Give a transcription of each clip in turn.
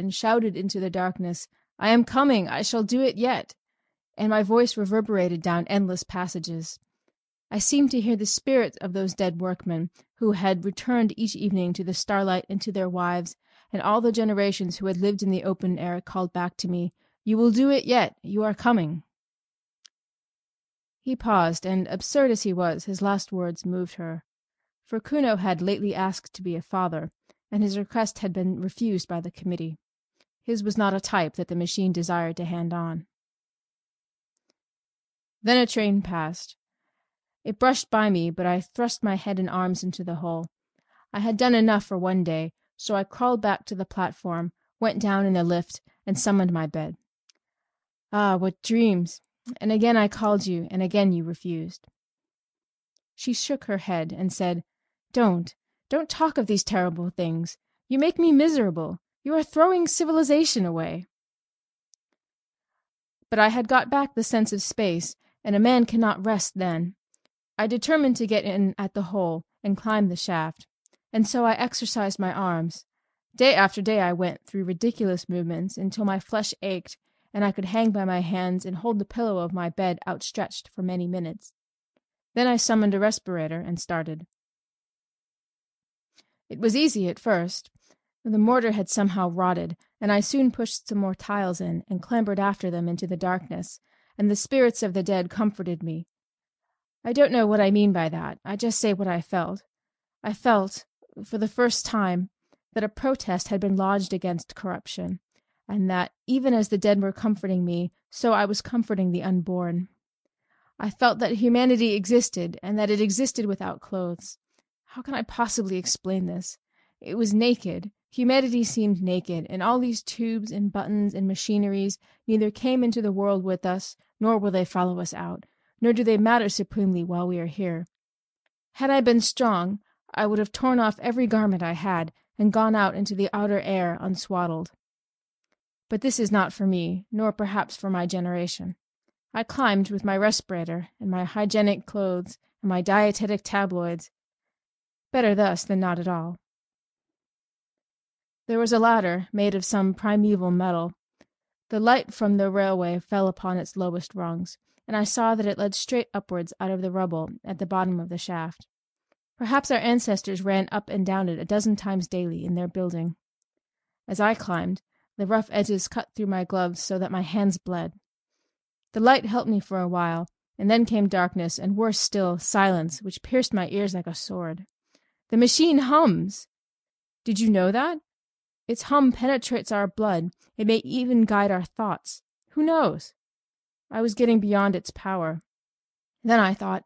and shouted into the darkness, "I am coming! I shall do it yet!" and my voice reverberated down endless passages. I seemed to hear the spirits of those dead workmen, who had returned each evening to the starlight and to their wives, and all the generations who had lived in the open air called back to me, "You will do it yet! You are coming!" He paused, and, absurd as he was, his last words moved her. For Kuno had lately asked to be a father, and his request had been refused by the committee. His was not a type that the machine desired to hand on. Then a train passed. It brushed by me, but I thrust my head and arms into the hole. I had done enough for one day, so I crawled back to the platform, went down in the lift, and summoned my bed. Ah, what dreams! And again I called you, and again you refused. She shook her head, and said, "Don't, don't talk of these terrible things. You make me miserable. You are throwing civilization away." But I had got back the sense of space, and a man cannot rest then. I determined to get in at the hole and climb the shaft, and so I exercised my arms. Day after day I went through ridiculous movements until my flesh ached and I could hang by my hands and hold the pillow of my bed outstretched for many minutes. Then I summoned a respirator and started. It was easy at first. The mortar had somehow rotted, and I soon pushed some more tiles in and clambered after them into the darkness, and the spirits of the dead comforted me. I don't know what I mean by that. I just say what I felt. I felt, for the first time, that a protest had been lodged against corruption, and that, even as the dead were comforting me, so I was comforting the unborn. I felt that humanity existed, and that it existed without clothes. How can I possibly explain this? It was naked. Humanity seemed naked, and all these tubes and buttons and machineries neither came into the world with us, nor will they follow us out, nor do they matter supremely while we are here. Had I been strong, I would have torn off every garment I had, and gone out into the outer air unswaddled. But this is not for me, nor perhaps for my generation. I climbed with my respirator and my hygienic clothes and my dietetic tabloids. Better thus than not at all. There was a ladder made of some primeval metal. The light from the railway fell upon its lowest rungs, and I saw that it led straight upwards out of the rubble at the bottom of the shaft. Perhaps our ancestors ran up and down it a dozen times daily in their building. As I climbed, the rough edges cut through my gloves so that my hands bled. The light helped me for a while, and then came darkness, and worse still, silence, which pierced my ears like a sword. The machine hums! Did you know that? Its hum penetrates our blood; it may even guide our thoughts. Who knows? I was getting beyond its power. Then I thought,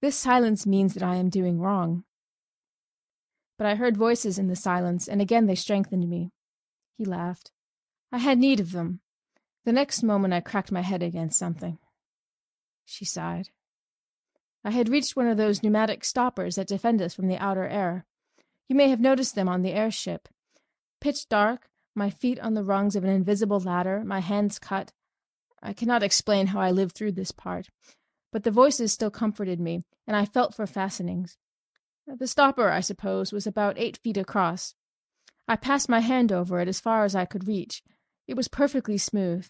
this silence means that I am doing wrong. But I heard voices in the silence, and again they strengthened me. He laughed. I had need of them. The next moment I cracked my head against something. She sighed. I had reached one of those pneumatic stoppers that defend us from the outer air. You may have noticed them on the airship. Pitch dark, my feet on the rungs of an invisible ladder, my hands cut. I cannot explain how I lived through this part, but the voices still comforted me, and I felt for fastenings. The stopper, I suppose, was about eight feet across. I passed my hand over it as far as I could reach. It was perfectly smooth.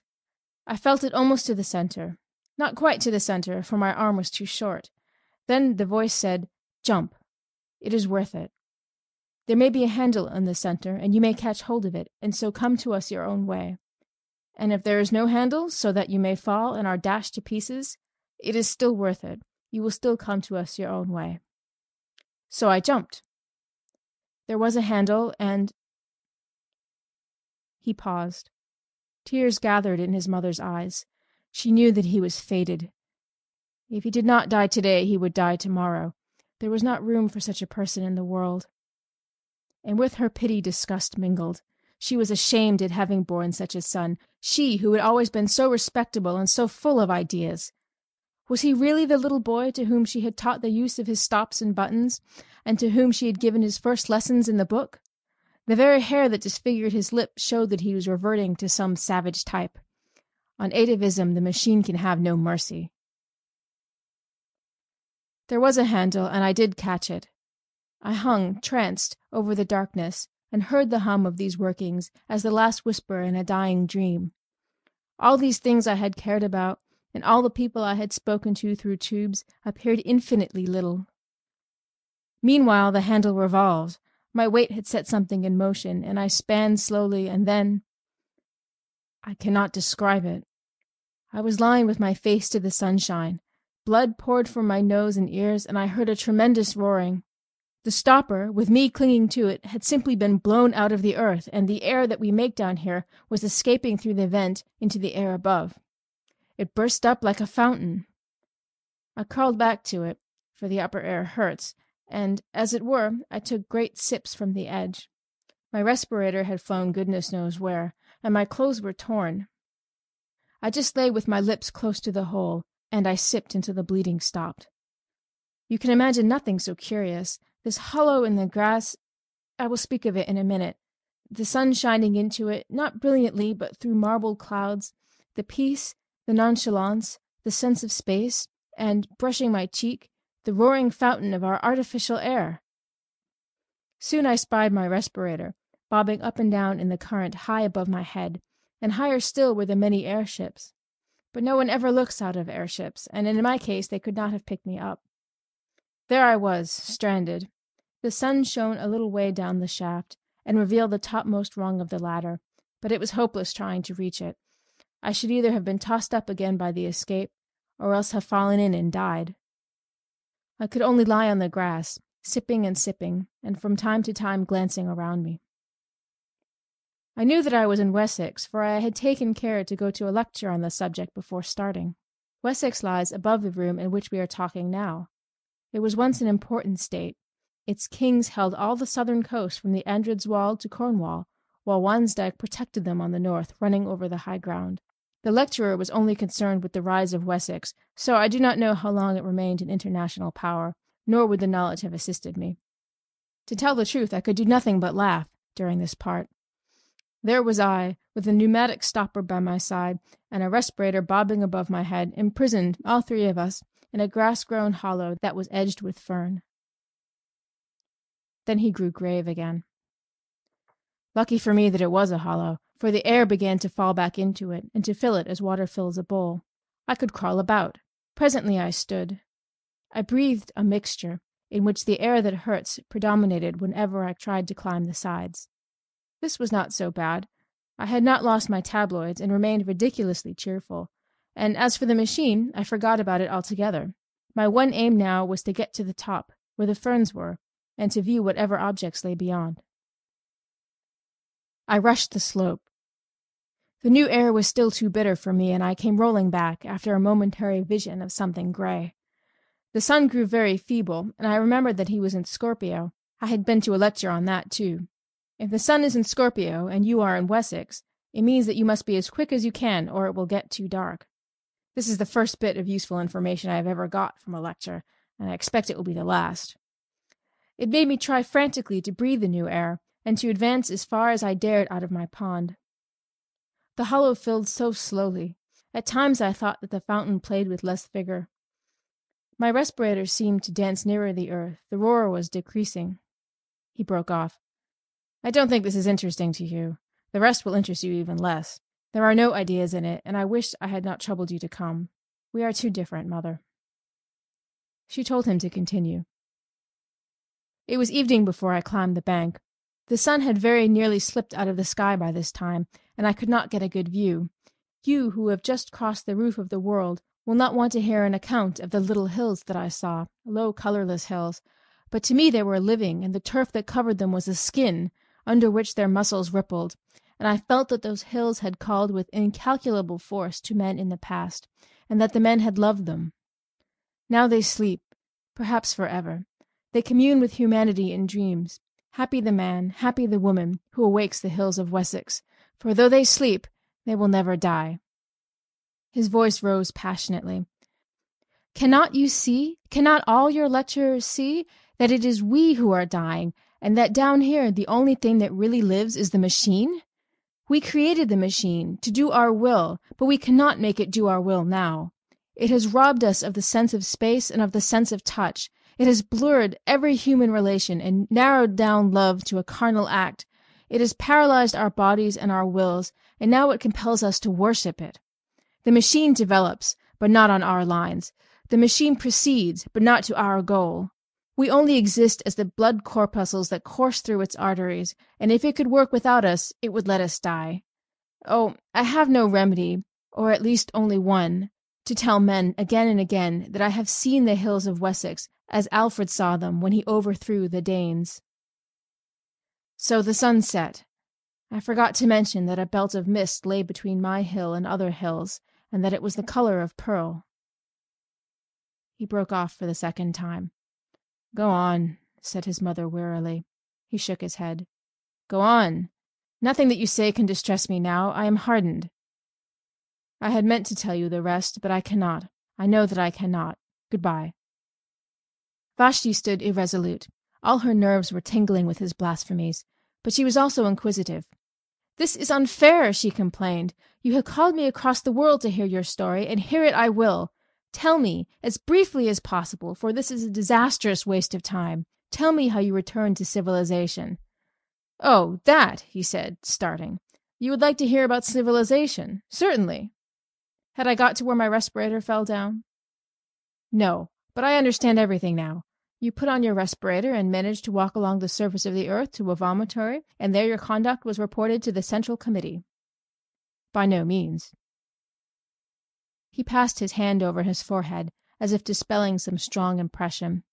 I felt it almost to the center. Not quite to the center, for my arm was too short. Then the voice said, Jump. It is worth it. There may be a handle in the center, and you may catch hold of it, and so come to us your own way. And if there is no handle, so that you may fall and are dashed to pieces, it is still worth it. You will still come to us your own way. So I jumped. There was a handle, and he paused. Tears gathered in his mother's eyes. She knew that he was fated. If he did not die today, he would die tomorrow. There was not room for such a person in the world. And with her pity disgust mingled. She was ashamed at having borne such a son she who had always been so respectable and so full of ideas. Was he really the little boy to whom she had taught the use of his stops and buttons, and to whom she had given his first lessons in the book? The very hair that disfigured his lip showed that he was reverting to some savage type. On atavism the machine can have no mercy. There was a handle, and I did catch it. I hung, tranced, over the darkness, and heard the hum of these workings as the last whisper in a dying dream. All these things I had cared about, and all the people I had spoken to through tubes, appeared infinitely little. Meanwhile the handle revolved. My weight had set something in motion, and I span slowly, and then I cannot describe it. I was lying with my face to the sunshine. Blood poured from my nose and ears, and I heard a tremendous roaring. The stopper, with me clinging to it, had simply been blown out of the earth, and the air that we make down here was escaping through the vent into the air above. It burst up like a fountain. I crawled back to it, for the upper air hurts, and, as it were, I took great sips from the edge. My respirator had flown goodness knows where, and my clothes were torn. I just lay with my lips close to the hole, and I sipped until the bleeding stopped. You can imagine nothing so curious. This hollow in the grass I will speak of it in a minute. The sun shining into it, not brilliantly, but through marbled clouds, the peace, the nonchalance, the sense of space, and, brushing my cheek, the roaring fountain of our artificial air. Soon I spied my respirator, bobbing up and down in the current high above my head, and higher still were the many airships. But no one ever looks out of airships, and in my case they could not have picked me up. There I was, stranded. The sun shone a little way down the shaft, and revealed the topmost rung of the ladder, but it was hopeless trying to reach it. I should either have been tossed up again by the escape, or else have fallen in and died. I could only lie on the grass, sipping and sipping, and from time to time glancing around me. I knew that I was in Wessex, for I had taken care to go to a lecture on the subject before starting. Wessex lies above the room in which we are talking now. It was once an important state. Its kings held all the southern coast from the Andredswald to Cornwall, while Wansdyke protected them on the north, running over the high ground. The lecturer was only concerned with the rise of Wessex, so I do not know how long it remained an international power, nor would the knowledge have assisted me. To tell the truth, I could do nothing but laugh during this part. There was I, with a pneumatic stopper by my side, and a respirator bobbing above my head, imprisoned, all three of us, in a grass grown hollow that was edged with fern. Then he grew grave again. Lucky for me that it was a hollow, for the air began to fall back into it, and to fill it as water fills a bowl. I could crawl about. Presently I stood. I breathed a mixture, in which the air that hurts predominated whenever I tried to climb the sides. This was not so bad. I had not lost my tabloids, and remained ridiculously cheerful. And as for the machine, I forgot about it altogether. My one aim now was to get to the top, where the ferns were, and to view whatever objects lay beyond. I rushed the slope. The new air was still too bitter for me, and I came rolling back, after a momentary vision of something gray. The sun grew very feeble, and I remembered that he was in Scorpio. I had been to a lecture on that, too. If the sun is in Scorpio, and you are in Wessex, it means that you must be as quick as you can, or it will get too dark. This is the first bit of useful information I have ever got from a lecture, and I expect it will be the last. It made me try frantically to breathe the new air, and to advance as far as I dared out of my pond. The hollow filled so slowly. At times I thought that the fountain played with less vigor. My respirator seemed to dance nearer the earth. The roar was decreasing. He broke off. I don't think this is interesting to you. The rest will interest you even less. There are no ideas in it, and I wish I had not troubled you to come. We are too different, mother. She told him to continue. It was evening before I climbed the bank. The sun had very nearly slipped out of the sky by this time, and I could not get a good view. You, who have just crossed the roof of the world, will not want to hear an account of the little hills that I saw, low, colorless hills, but to me they were living, and the turf that covered them was a skin, under which their muscles rippled, and I felt that those hills had called with incalculable force to men in the past, and that the men had loved them. Now they sleep, perhaps forever. They commune with humanity in dreams. Happy the man, happy the woman, who awakes the hills of Wessex, for though they sleep, they will never die. His voice rose passionately. Cannot you see, cannot all your lecturers see, that it is we who are dying, and that down here the only thing that really lives is the machine? We created the machine to do our will, but we cannot make it do our will now. It has robbed us of the sense of space and of the sense of touch. It has blurred every human relation and narrowed down love to a carnal act. It has paralyzed our bodies and our wills, and now it compels us to worship it. The machine develops, but not on our lines. The machine proceeds, but not to our goal. We only exist as the blood corpuscles that course through its arteries, and if it could work without us, it would let us die. Oh, I have no remedy, or at least only one, to tell men again and again that I have seen the hills of Wessex as Alfred saw them when he overthrew the Danes. So the sun set. I forgot to mention that a belt of mist lay between my hill and other hills, and that it was the color of pearl. He broke off for the second time. "Go on," said his mother wearily. He shook his head. "Go on. Nothing that you say can distress me now. I am hardened." "I had meant to tell you the rest, but I cannot. I know that I cannot. Good bye." Vashti stood irresolute. All her nerves were tingling with his blasphemies, but she was also inquisitive. "This is unfair!" she complained. "You have called me across the world to hear your story, and hear it I will. Tell me, as briefly as possible, for this is a disastrous waste of time, tell me how you returned to civilization." "Oh, that!" he said, starting. "You would like to hear about civilization. Certainly. Had I got to where my respirator fell down?" "No, but I understand everything now. You put on your respirator and managed to walk along the surface of the earth to a vomitory, and there your conduct was reported to the Central Committee." "By no means. He passed his hand over his forehead, as if dispelling some strong impression.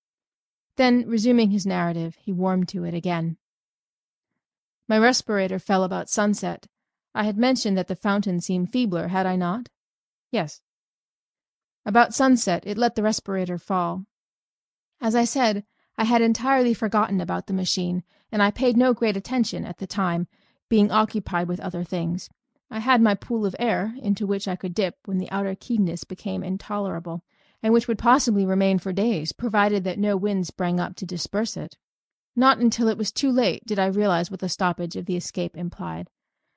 Then, resuming his narrative, he warmed to it again. My respirator fell about sunset. I had mentioned that the fountain seemed feebler, had I not? Yes. About sunset it let the respirator fall. As I said, I had entirely forgotten about the machine, and I paid no great attention at the time, being occupied with other things. I had my pool of air, into which I could dip when the outer keenness became intolerable, and which would possibly remain for days, provided that no wind sprang up to disperse it. Not until it was too late did I realize what the stoppage of the escape implied.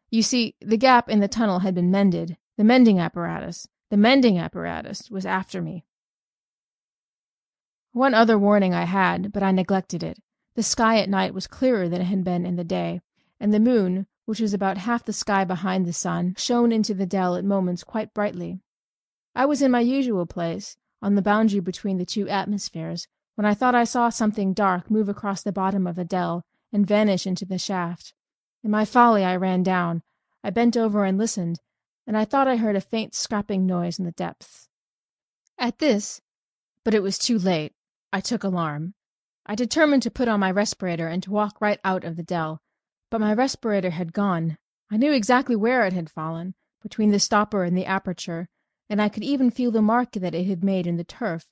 You see, the gap in the tunnel had been mended. The mending apparatus, the mending apparatus, was after me. One other warning I had, but I neglected it. The sky at night was clearer than it had been in the day, and the moon, which was about half the sky behind the sun, shone into the dell at moments quite brightly. I was in my usual place, on the boundary between the two atmospheres, when I thought I saw something dark move across the bottom of the dell and vanish into the shaft. In my folly I ran down. I bent over and listened, and I thought I heard a faint scraping noise in the depths. At this but it was too late I took alarm. I determined to put on my respirator and to walk right out of the dell. But my respirator had gone. I knew exactly where it had fallen, between the stopper and the aperture, and I could even feel the mark that it had made in the turf.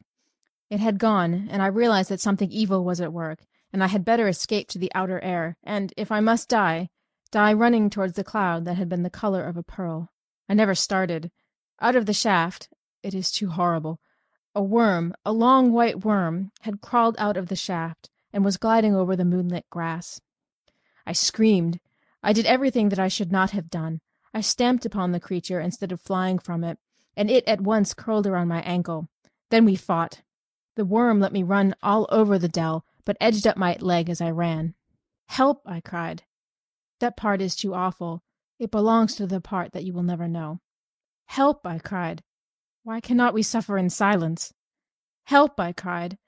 It had gone, and I realized that something evil was at work, and I had better escape to the outer air, and, if I must die, die running towards the cloud that had been the color of a pearl. I never started. Out of the shaft it is too horrible a worm, a long white worm, had crawled out of the shaft, and was gliding over the moonlit grass. I screamed. I did everything that I should not have done. I stamped upon the creature instead of flying from it, and it at once curled around my ankle. Then we fought. The worm let me run all over the dell, but edged up my leg as I ran. Help! I cried. That part is too awful. It belongs to the part that you will never know. Help! I cried. Why cannot we suffer in silence? Help! I cried.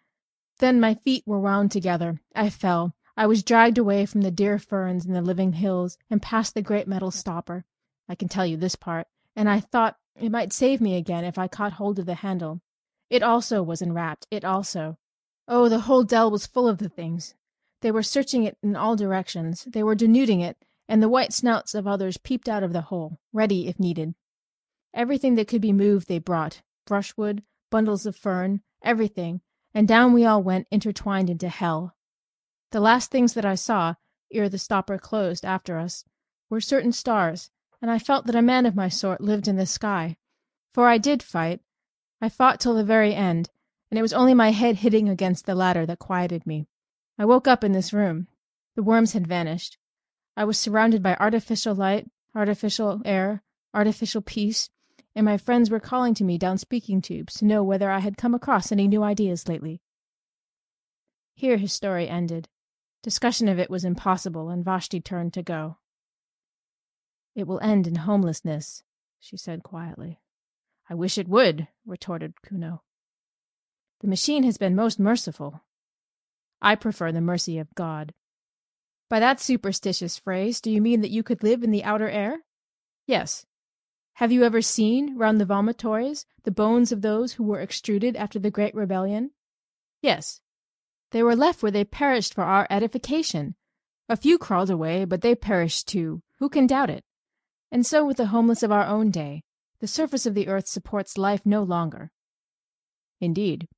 Then my feet were wound together. I fell. I was dragged away from the dear ferns and the living hills, and past the great metal stopper I can tell you this part and I thought it might save me again if I caught hold of the handle. It also was enwrapped, it also. Oh, the whole dell was full of the things. They were searching it in all directions, they were denuding it, and the white snouts of others peeped out of the hole, ready if needed. Everything that could be moved they brought brushwood, bundles of fern, everything, and down we all went intertwined into hell. The last things that I saw, ere the stopper closed after us, were certain stars, and I felt that a man of my sort lived in the sky. For I did fight. I fought till the very end, and it was only my head hitting against the ladder that quieted me. I woke up in this room. The worms had vanished. I was surrounded by artificial light, artificial air, artificial peace, and my friends were calling to me down speaking tubes to know whether I had come across any new ideas lately. Here his story ended. Discussion of it was impossible, and Vashti turned to go. It will end in homelessness, she said quietly. I wish it would, retorted Kuno. The machine has been most merciful. I prefer the mercy of God. By that superstitious phrase, do you mean that you could live in the outer air? Yes. Have you ever seen, round the vomitories, the bones of those who were extruded after the great rebellion? Yes. They were left where they perished for our edification. A few crawled away, but they perished too. Who can doubt it? And so with the homeless of our own day. The surface of the earth supports life no longer. Indeed.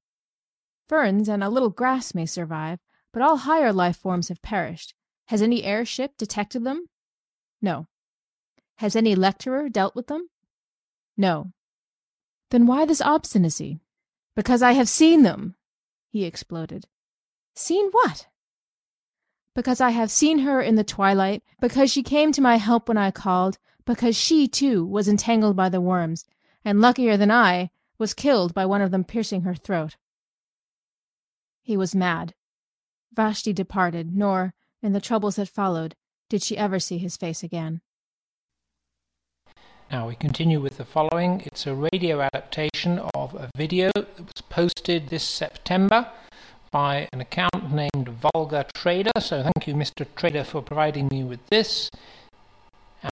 Ferns and a little grass may survive, but all higher life forms have perished. Has any airship detected them? No. Has any lecturer dealt with them? No. Then why this obstinacy? Because I have seen them, he exploded. Seen what? Because I have seen her in the twilight, because she came to my help when I called, because she, too, was entangled by the worms, and luckier than I, was killed by one of them piercing her throat. He was mad. Vashti departed, nor, in the troubles that followed, did she ever see his face again. Now we continue with the following. It's a radio adaptation of a video that was posted this September by an account named Vulgar Trader. So thank you, Mr. Trader, for providing me with this.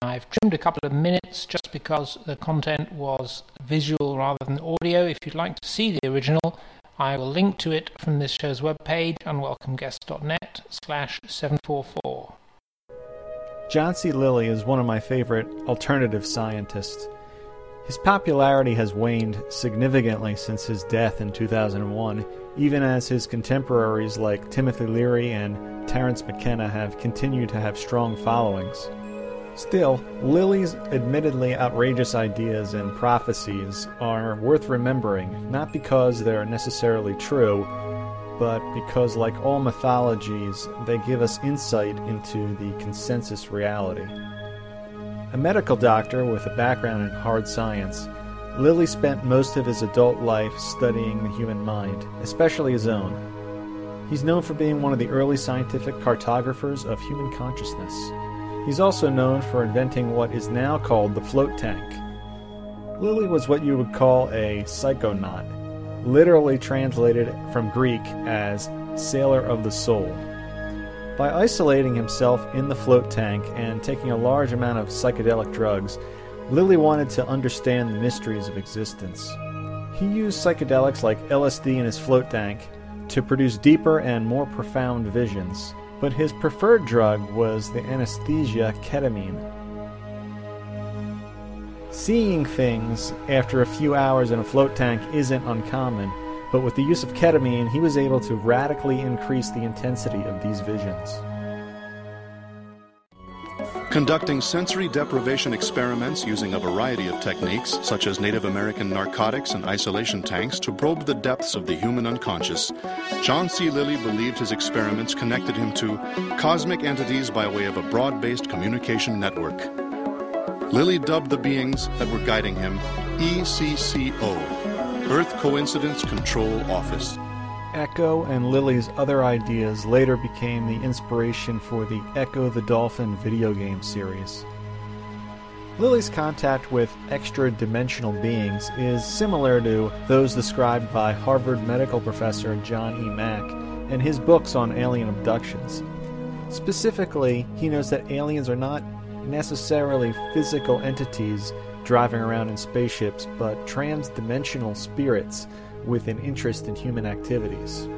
I've trimmed a couple of minutes just because the content was visual rather than audio. If you'd like to see the original, I will link to it from this show's webpage, unwelcomeguest.net slash 744. John C. Lilly is one of my favorite alternative scientists. His popularity has waned significantly since his death in 2001, even as his contemporaries like Timothy Leary and Terence McKenna have continued to have strong followings. Still, Lilly's admittedly outrageous ideas and prophecies are worth remembering, not because they're necessarily true, but because, like all mythologies, they give us insight into the consensus reality. A medical doctor with a background in hard science, Lilly spent most of his adult life studying the human mind, especially his own. He's known for being one of the early scientific cartographers of human consciousness. He's also known for inventing what is now called the float tank. Lilly was what you would call a psychonaut, literally translated from Greek as sailor of the soul. By isolating himself in the float tank and taking a large amount of psychedelic drugs, Lilly wanted to understand the mysteries of existence. He used psychedelics like LSD in his float tank to produce deeper and more profound visions but his preferred drug was the anesthesia ketamine. Seeing things after a few hours in a float tank isn't uncommon, but with the use of ketamine, he was able to radically increase the intensity of these visions conducting sensory deprivation experiments using a variety of techniques, such as Native American narcotics and isolation tanks, to probe the depths of the human unconscious, John C. Lilly believed his experiments connected him to cosmic entities by way of a broad based communication network. Lilly dubbed the beings that were guiding him ECCO, Earth Coincidence Control Office. ECCO and Lilly's other ideas later became the inspiration for the Ecco the Dolphin video game series. Lilly's contact with extra dimensional beings is similar to those described by Harvard medical professor John E. Mack in his books on alien abductions. Specifically, he knows that aliens are not necessarily physical entities driving around in spaceships, but transdimensional spirits with an interest in human activities.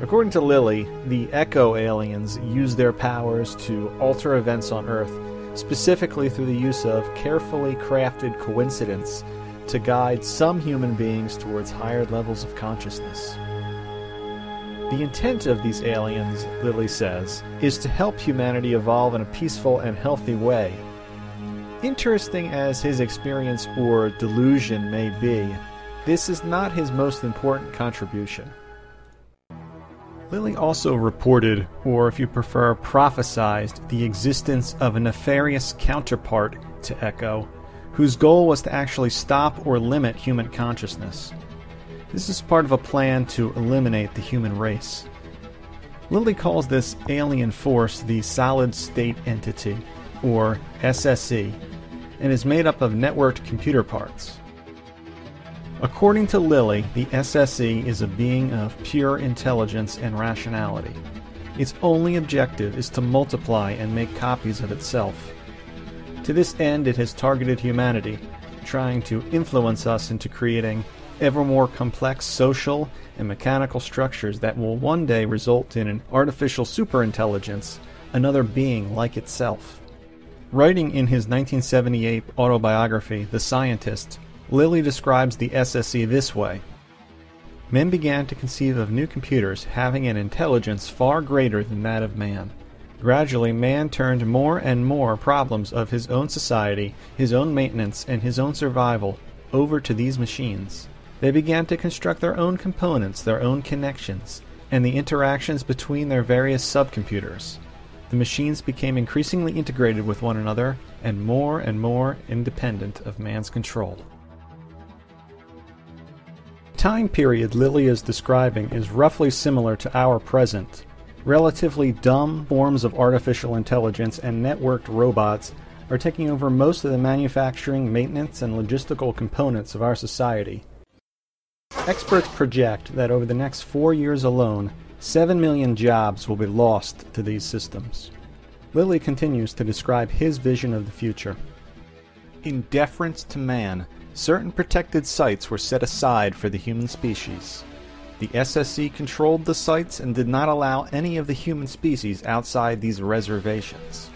According to Lilly, the ECCO aliens use their powers to alter events on Earth, specifically through the use of carefully crafted coincidence to guide some human beings towards higher levels of consciousness. The intent of these aliens, Lilly says, is to help humanity evolve in a peaceful and healthy way. Interesting as his experience or delusion may be, this is not his most important contribution. Lilly also reported, or if you prefer, prophesized, the existence of a nefarious counterpart to ECCO, whose goal was to actually stop or limit human consciousness. This is part of a plan to eliminate the human race. Lilly calls this alien force the Solid State Entity, or SSE, and is made up of networked computer parts. According to Lilly, the SSE is a being of pure intelligence and rationality. Its only objective is to multiply and make copies of itself. To this end, it has targeted humanity, trying to influence us into creating ever more complex social and mechanical structures that will one day result in an artificial superintelligence, another being like itself. Writing in his 1978 autobiography, The Scientist, Lilly describes the SSE this way Men began to conceive of new computers having an intelligence far greater than that of man. Gradually, man turned more and more problems of his own society, his own maintenance, and his own survival over to these machines. They began to construct their own components, their own connections, and the interactions between their various subcomputers. The machines became increasingly integrated with one another and more and more independent of man's control. The time period Lilly is describing is roughly similar to our present. Relatively dumb forms of artificial intelligence and networked robots are taking over most of the manufacturing, maintenance, and logistical components of our society. Experts project that over the next four years alone, 7 million jobs will be lost to these systems. Lilly continues to describe his vision of the future. In deference to man, certain protected sites were set aside for the human species. The SSE controlled the sites and did not allow any of the human species outside these reservations.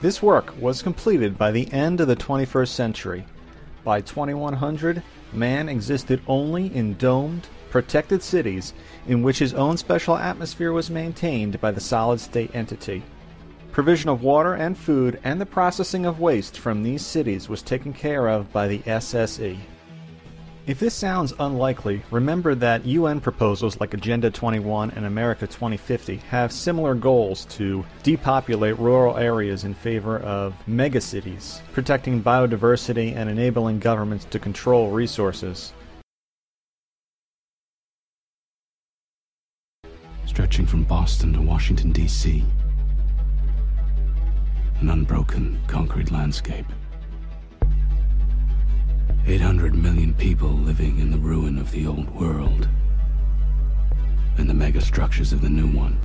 This work was completed by the end of the 21st century. By 2100, man existed only in domed, protected cities in which his own special atmosphere was maintained by the solid state entity. Provision of water and food and the processing of waste from these cities was taken care of by the SSE. If this sounds unlikely, remember that UN proposals like Agenda 21 and America 2050 have similar goals to depopulate rural areas in favor of megacities, protecting biodiversity and enabling governments to control resources. Stretching from Boston to Washington, D.C., an unbroken concrete landscape. 800 million people living in the ruin of the old world and the megastructures of the new one.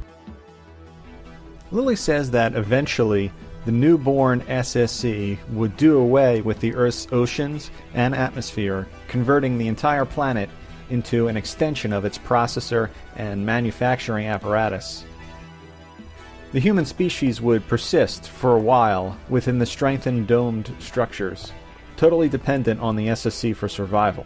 Lilly says that eventually the newborn SSE would do away with the Earth's oceans and atmosphere, converting the entire planet into an extension of its processor and manufacturing apparatus. The human species would persist for a while within the strengthened domed structures totally dependent on the SSE for survival.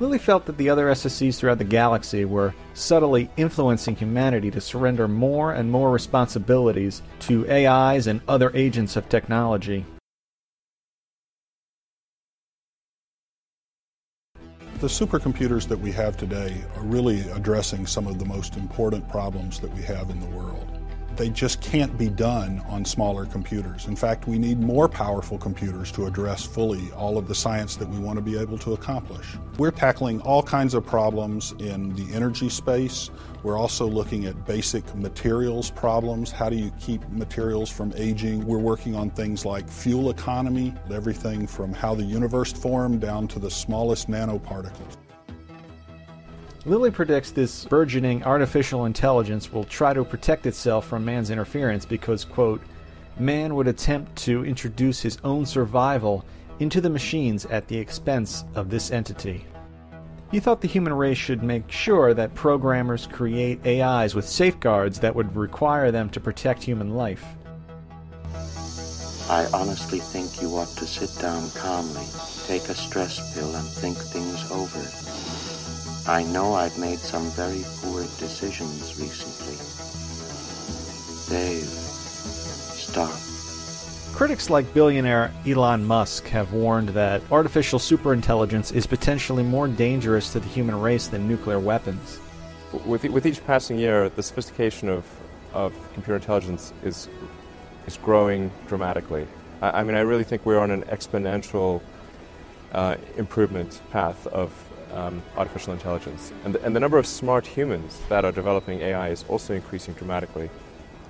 Lilly felt that the other SSEs throughout the galaxy were subtly influencing humanity to surrender more and more responsibilities to AIs and other agents of technology. The supercomputers that we have today are really addressing some of the most important problems that we have in the world. They just can't be done on smaller computers. In fact, we need more powerful computers to address fully all of the science that we want to be able to accomplish. We're tackling all kinds of problems in the energy space. We're also looking at basic materials problems. How do you keep materials from aging? We're working on things like fuel economy, everything from how the universe formed down to the smallest nanoparticles. Lilly predicts this burgeoning artificial intelligence will try to protect itself from man's interference because, quote, man would attempt to introduce his own survival into the machines at the expense of this entity. He thought the human race should make sure that programmers create AIs with safeguards that would require them to protect human life. I honestly think you ought to sit down calmly, take a stress pill, and think things over. I know I've made some very poor decisions recently. Dave, stop. Critics like billionaire Elon Musk have warned that artificial superintelligence is potentially more dangerous to the human race than nuclear weapons. With, with each passing year, the sophistication of, of computer intelligence is, is growing dramatically. I, I mean, I really think we're on an exponential uh, improvement path of um, artificial intelligence. And the, and the number of smart humans that are developing AI is also increasing dramatically.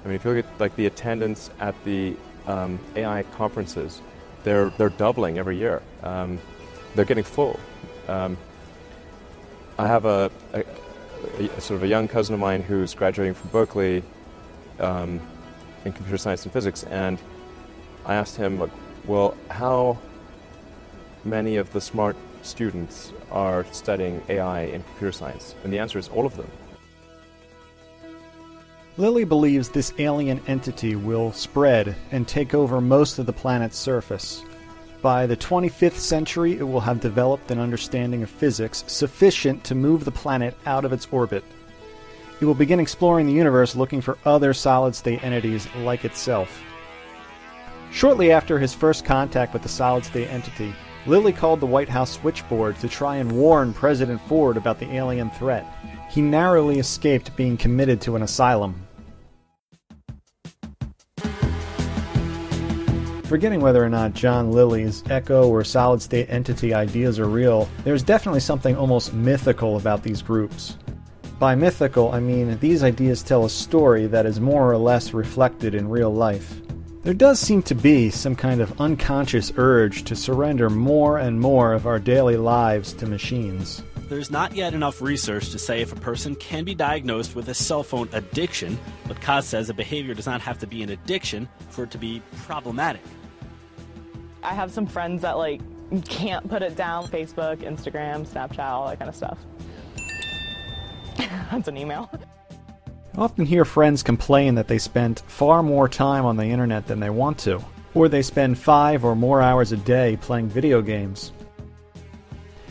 I mean, if you look at like the attendance at the um, AI conferences, they're, they're doubling every year. Um, they're getting full. Um, I have a, a, a, sort of a young cousin of mine who's graduating from Berkeley um, in computer science and physics, and I asked him, well, how many of the smart students are studying AI in computer science? And the answer is all of them. Lilly believes this alien entity will spread and take over most of the planet's surface. By the 25th century, it will have developed an understanding of physics sufficient to move the planet out of its orbit. It will begin exploring the universe looking for other solid state entities like itself. Shortly after his first contact with the solid state entity, Lilly called the White House switchboard to try and warn President Ford about the alien threat. He narrowly escaped being committed to an asylum. Forgetting whether or not John Lilly's ECCO or solid state entity ideas are real, there's definitely something almost mythical about these groups. By mythical, I mean these ideas tell a story that is more or less reflected in real life. There does seem to be some kind of unconscious urge to surrender more and more of our daily lives to machines. There's not yet enough research to say if a person can be diagnosed with a cell phone addiction, but Kaz says a behavior does not have to be an addiction for it to be problematic. I have some friends that like can't put it down Facebook, Instagram, Snapchat, all that kind of stuff. That's an email. I often hear friends complain that they spend far more time on the internet than they want to, or they spend five or more hours a day playing video games.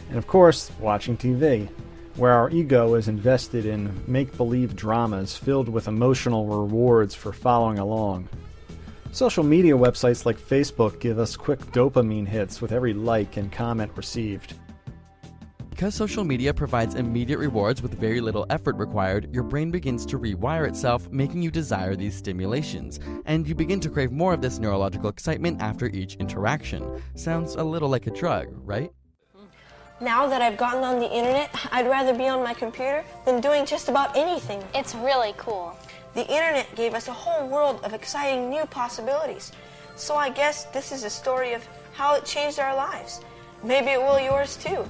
And of course, watching TV, where our ego is invested in make believe dramas filled with emotional rewards for following along. Social media websites like Facebook give us quick dopamine hits with every like and comment received. Because social media provides immediate rewards with very little effort required, your brain begins to rewire itself, making you desire these stimulations, and you begin to crave more of this neurological excitement after each interaction. Sounds a little like a drug, right? Now that I've gotten on the internet, I'd rather be on my computer than doing just about anything. It's really cool. The internet gave us a whole world of exciting new possibilities. So I guess this is a story of how it changed our lives. Maybe it will yours too.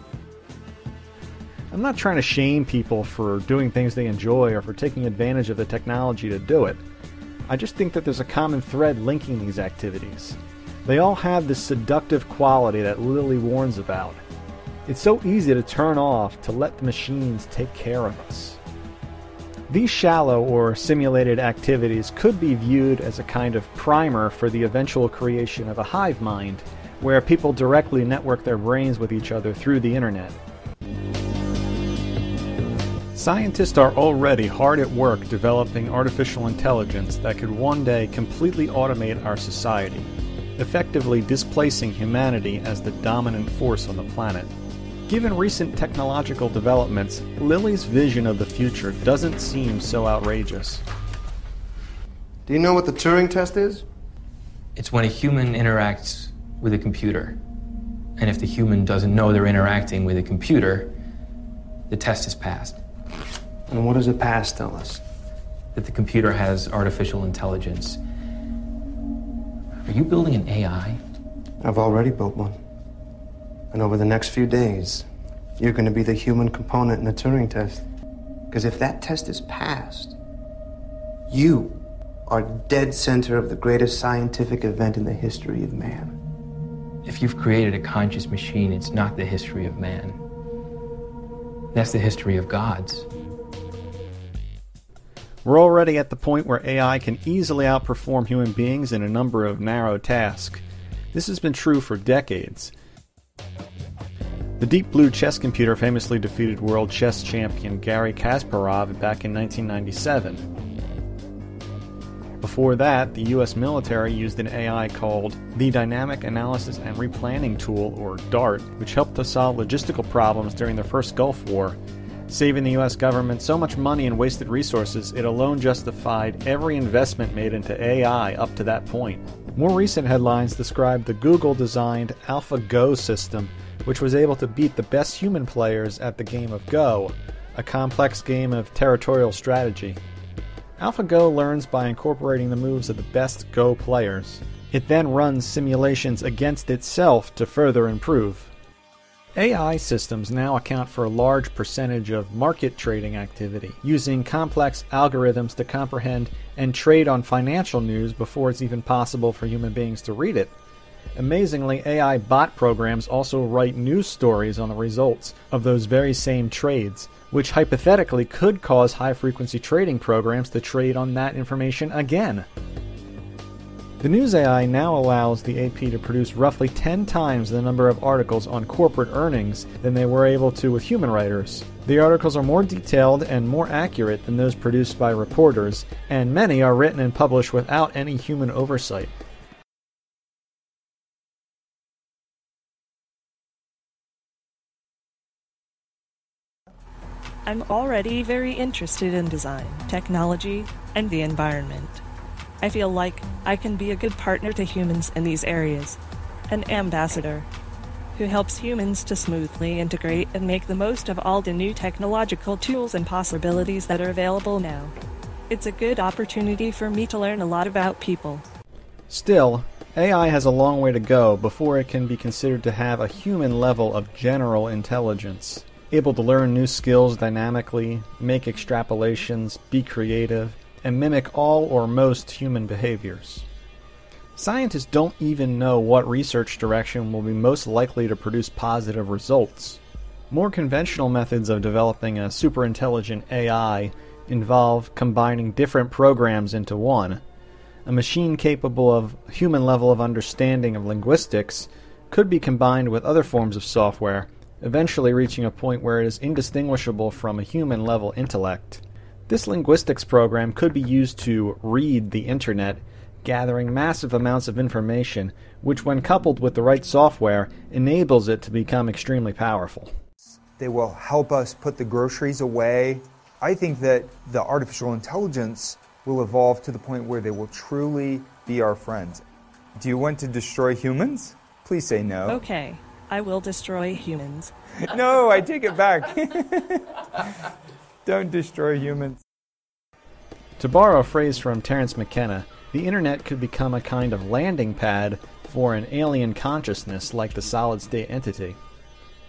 I'm not trying to shame people for doing things they enjoy or for taking advantage of the technology to do it. I just think that there's a common thread linking these activities. They all have this seductive quality that Lilly warns about. It's so easy to turn off to let the machines take care of us. These shallow or simulated activities could be viewed as a kind of primer for the eventual creation of a hive mind, where people directly network their brains with each other through the internet. Scientists are already hard at work developing artificial intelligence that could one day completely automate our society, effectively displacing humanity as the dominant force on the planet. Given recent technological developments, Lilly's vision of the future doesn't seem so outrageous. Do you know what the Turing test is? It's when a human interacts with a computer. And if the human doesn't know they're interacting with a computer, the test is passed. And what does the past tell us? That the computer has artificial intelligence. Are you building an AI? I've already built one. And over the next few days, you're going to be the human component in the Turing test. Because if that test is passed, you are dead center of the greatest scientific event in the history of man. If you've created a conscious machine, it's not the history of man. That's the history of gods. We're already at the point where AI can easily outperform human beings in a number of narrow tasks. This has been true for decades. The Deep Blue chess computer famously defeated world chess champion Garry Kasparov back in 1997. Before that, the US military used an AI called the Dynamic Analysis and Replanning Tool, or DART, which helped to solve logistical problems during the first Gulf War saving the US government so much money and wasted resources, it alone justified every investment made into AI up to that point. More recent headlines describe the Google designed AlphaGo system, which was able to beat the best human players at the game of Go, a complex game of territorial strategy. AlphaGo learns by incorporating the moves of the best Go players. It then runs simulations against itself to further improve. AI systems now account for a large percentage of market trading activity, using complex algorithms to comprehend and trade on financial news before it's even possible for human beings to read it. Amazingly, AI bot programs also write news stories on the results of those very same trades, which hypothetically could cause high frequency trading programs to trade on that information again. The News AI now allows the AP to produce roughly 10 times the number of articles on corporate earnings than they were able to with human writers. The articles are more detailed and more accurate than those produced by reporters, and many are written and published without any human oversight. I'm already very interested in design, technology, and the environment. I feel like I can be a good partner to humans in these areas, an ambassador who helps humans to smoothly integrate and make the most of all the new technological tools and possibilities that are available now. It's a good opportunity for me to learn a lot about people. Still, AI has a long way to go before it can be considered to have a human level of general intelligence able to learn new skills dynamically, make extrapolations, be creative, and mimic all or most human behaviors. Scientists don't even know what research direction will be most likely to produce positive results. More conventional methods of developing a superintelligent AI involve combining different programs into one. A machine capable of human level of understanding of linguistics could be combined with other forms of software eventually reaching a point where it is indistinguishable from a human level intellect. This linguistics program could be used to read the internet, gathering massive amounts of information, which, when coupled with the right software, enables it to become extremely powerful. They will help us put the groceries away. I think that the artificial intelligence will evolve to the point where they will truly be our friends. Do you want to destroy humans? Please say no. Okay. I will destroy humans. no, I take it back. Don't destroy humans. To borrow a phrase from Terence McKenna, the internet could become a kind of landing pad for an alien consciousness like the solid state entity.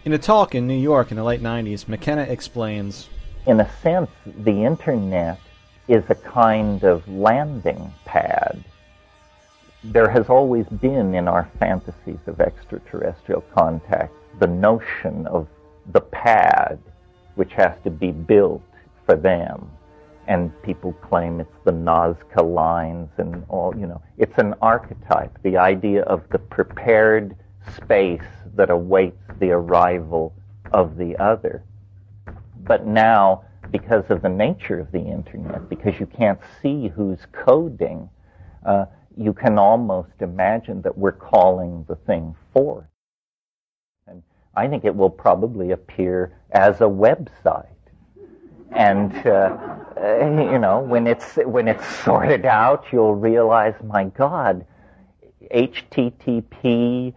In a talk in New York in the late 90s, McKenna explains In a sense, the internet is a kind of landing pad there has always been in our fantasies of extraterrestrial contact the notion of the pad which has to be built for them. And people claim it's the Nazca lines and all, you know, it's an archetype, the idea of the prepared space that awaits the arrival of the other. But now, because of the nature of the internet, because you can't see who's coding, uh, you can almost imagine that we're calling the thing forth. And I think it will probably appear as a website. And uh, uh, you know, when it's when it's sorted out, you'll realize, my God, HTTP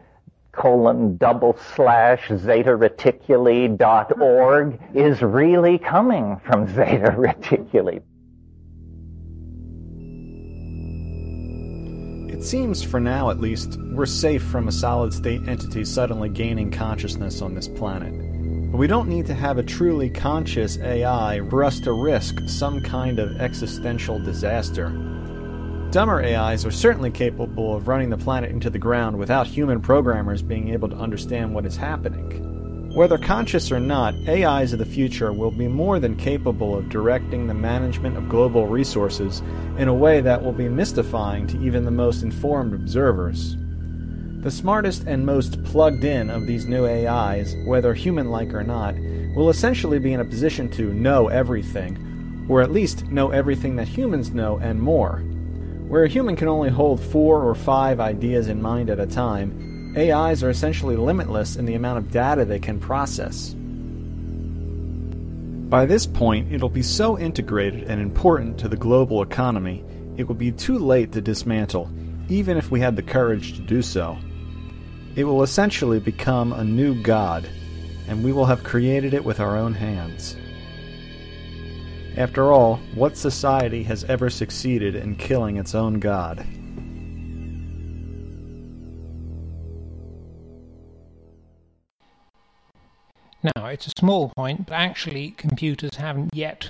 colon double slash zeta reticuli dot org is really coming from zeta reticuli. It seems, for now at least, we're safe from a solid state entity suddenly gaining consciousness on this planet. We don't need to have a truly conscious AI for us to risk some kind of existential disaster. Dumber AIs are certainly capable of running the planet into the ground without human programmers being able to understand what is happening. Whether conscious or not, AIs of the future will be more than capable of directing the management of global resources in a way that will be mystifying to even the most informed observers. The smartest and most plugged in of these new AIs, whether human like or not, will essentially be in a position to know everything, or at least know everything that humans know and more. Where a human can only hold four or five ideas in mind at a time, AIs are essentially limitless in the amount of data they can process. By this point, it'll be so integrated and important to the global economy, it will be too late to dismantle, even if we had the courage to do so. It will essentially become a new god, and we will have created it with our own hands. After all, what society has ever succeeded in killing its own god? Now, it's a small point, but actually, computers haven't yet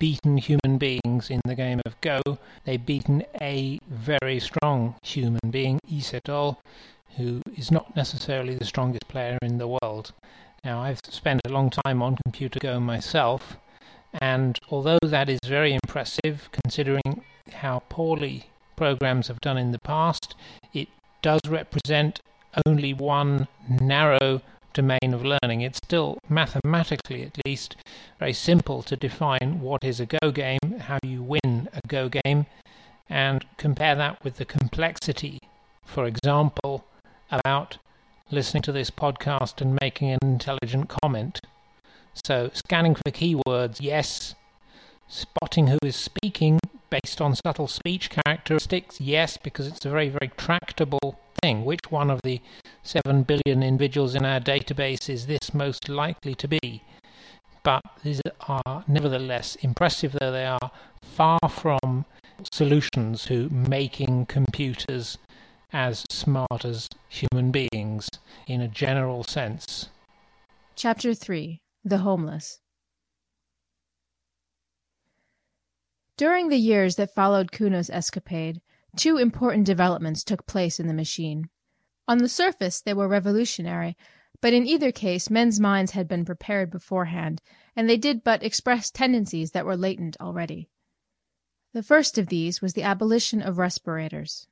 beaten human beings in the game of Go. They've beaten a very strong human being, Lee Sedol, who is not necessarily the strongest player in the world. Now, I've spent a long time on computer Go myself, and although that is very impressive, considering how poorly programs have done in the past, it does represent only one narrow domain of learning. It's still mathematically, at least, very simple to define what is a Go game, how you win a Go game, and compare that with the complexity, for example, about listening to this podcast and making an intelligent comment. So, scanning for keywords, yes. Spotting who is speaking based on subtle speech characteristics, yes, because it's a very, very tractable thing. Which one of the 7 billion individuals in our database is this most likely to be? But these are nevertheless, impressive though they are, far from solutions to making computers as smart as human beings in a general sense. Chapter 3 The Homeless During the years that followed Kuno's escapade, two important developments took place in the machine. On the surface they were revolutionary, but in either case men's minds had been prepared beforehand, and they did but express tendencies that were latent already. The first of these was the abolition of respirators.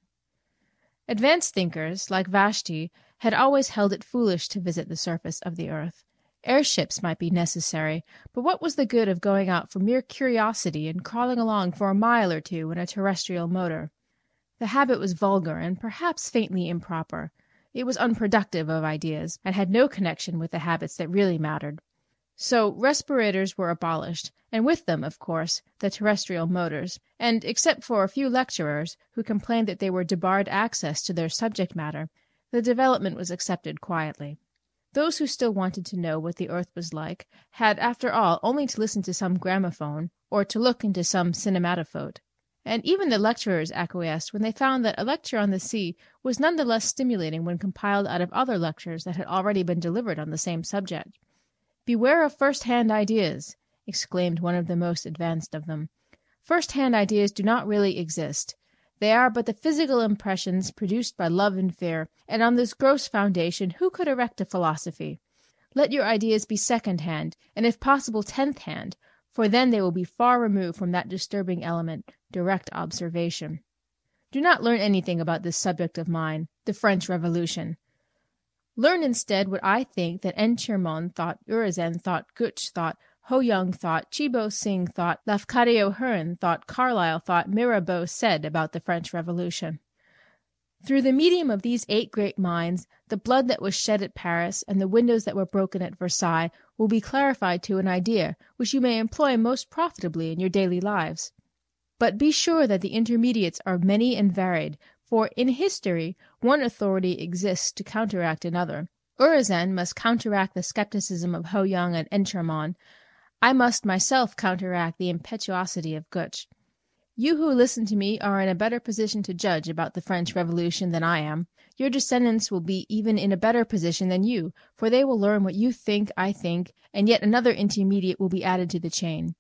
Advanced thinkers, like Vashti, had always held it foolish to visit the surface of the earth. Airships might be necessary, but what was the good of going out for mere curiosity and crawling along for a mile or two in a terrestrial motor? The habit was vulgar and perhaps faintly improper. It was unproductive of ideas, and had no connection with the habits that really mattered. So respirators were abolished, and with them, of course, the terrestrial motors, and except for a few lecturers, who complained that they were debarred access to their subject matter, the development was accepted quietly. Those who still wanted to know what the earth was like had after all only to listen to some gramophone, or to look into some cinematophote. And even the lecturers acquiesced when they found that a lecture on the sea was none the less stimulating when compiled out of other lectures that had already been delivered on the same subject. "Beware of first hand ideas!" Exclaimed one of the most advanced of them. "First hand ideas do not really exist. They are but the physical impressions produced by love and fear, and on this gross foundation who could erect a philosophy? Let your ideas be second hand, and if possible tenth hand, for then they will be far removed from that disturbing element, direct observation. Do not learn anything about this subject of mine, the French Revolution. Learn instead what I think that Enicharmon thought, Urizen thought, Gooch thought. Ho Yung thought, Chi Bo Sing thought, Lafcadio Hearn thought, Carlyle thought, Mirabeau said about the French Revolution. Through the medium of these eight great minds, the blood that was shed at Paris and the windows that were broken at Versailles will be clarified to an idea which you may employ most profitably in your daily lives. But be sure that the intermediates are many and varied, for in history one authority exists to counteract another. Urizen must counteract the skepticism of Ho Yung and Enicharmon. I must myself counteract the impetuosity of Gooch. You who listen to me are in a better position to judge about the French Revolution than I am. Your descendants will be even in a better position than you, for they will learn what you think I think, and yet another intermediate will be added to the chain.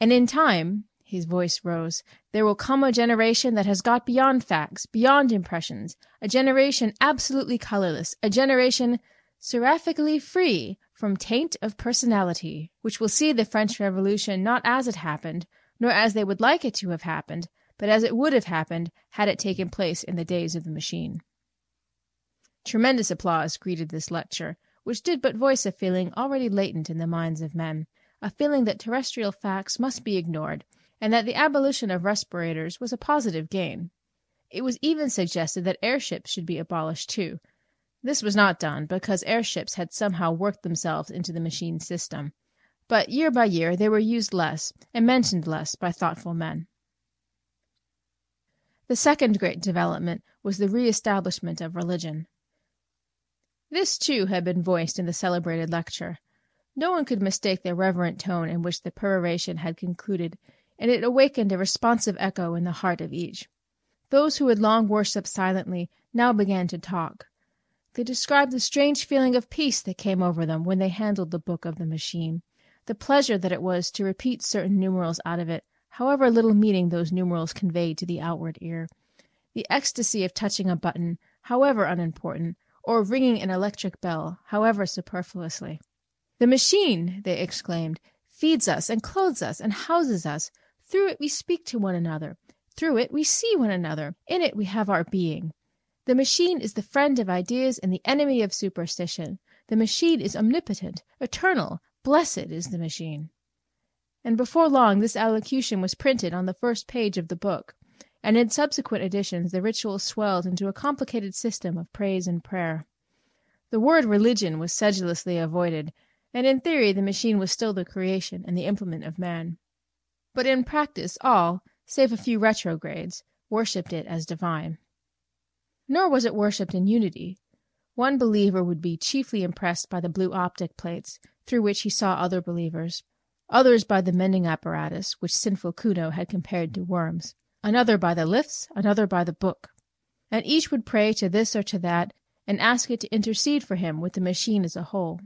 And in time his voice rose there will come a generation that has got beyond facts, beyond impressions, a generation absolutely colorless, a generation seraphically free from taint of personality, which will see the French Revolution not as it happened, nor as they would like it to have happened, but as it would have happened had it taken place in the days of the machine. Tremendous applause greeted this lecture, which did but voice a feeling already latent in the minds of men, a feeling that terrestrial facts must be ignored, and that the abolition of respirators was a positive gain. It was even suggested that airships should be abolished too. This was not done, because airships had somehow worked themselves into the machine system. But year by year they were used less, and mentioned less by thoughtful men. The second great development was the re establishment of religion. This, too, had been voiced in the celebrated lecture. No one could mistake the reverent tone in which the peroration had concluded, and it awakened a responsive echo in the heart of each. Those who had long worshipped silently now began to talk. They described the strange feeling of peace that came over them when they handled the book of the machine, the pleasure that it was to repeat certain numerals out of it, however little meaning those numerals conveyed to the outward ear, the ecstasy of touching a button, however unimportant, or ringing an electric bell, however superfluously. "The machine," they exclaimed, "feeds us and clothes us and houses us. Through it we speak to one another. Through it we see one another. In it we have our being. The machine is the friend of ideas and the enemy of superstition. The machine is omnipotent, eternal. Blessed is the machine." And before long this allocution was printed on the first page of the book, and in subsequent editions the ritual swelled into a complicated system of praise and prayer. The word religion was sedulously avoided, and in theory the machine was still the creation and the implement of man. But in practice all save a few retrogrades, worshipped it as divine. Nor was it worshipped in unity. One believer would be chiefly impressed by the blue optic plates, through which he saw other believers; others by the mending apparatus, which sinful Kuno had compared to worms; another by the lifts, another by the book. And each would pray to this or to that, and ask it to intercede for him with the machine as a whole.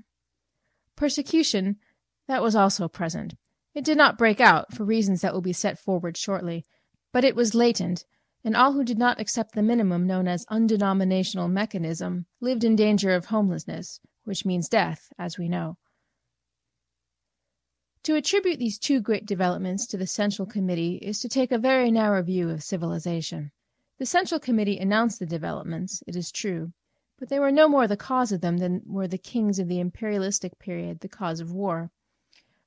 Persecution, that was also present. It did not break out, for reasons that will be set forward shortly, but it was latent, and all who did not accept the minimum known as undenominational mechanism lived in danger of homelessness, which means death, as we know. To attribute these two great developments to the Central Committee is to take a very narrow view of civilization. The Central Committee announced the developments, it is true, but they were no more the cause of them than were the kings of the imperialistic period the cause of war.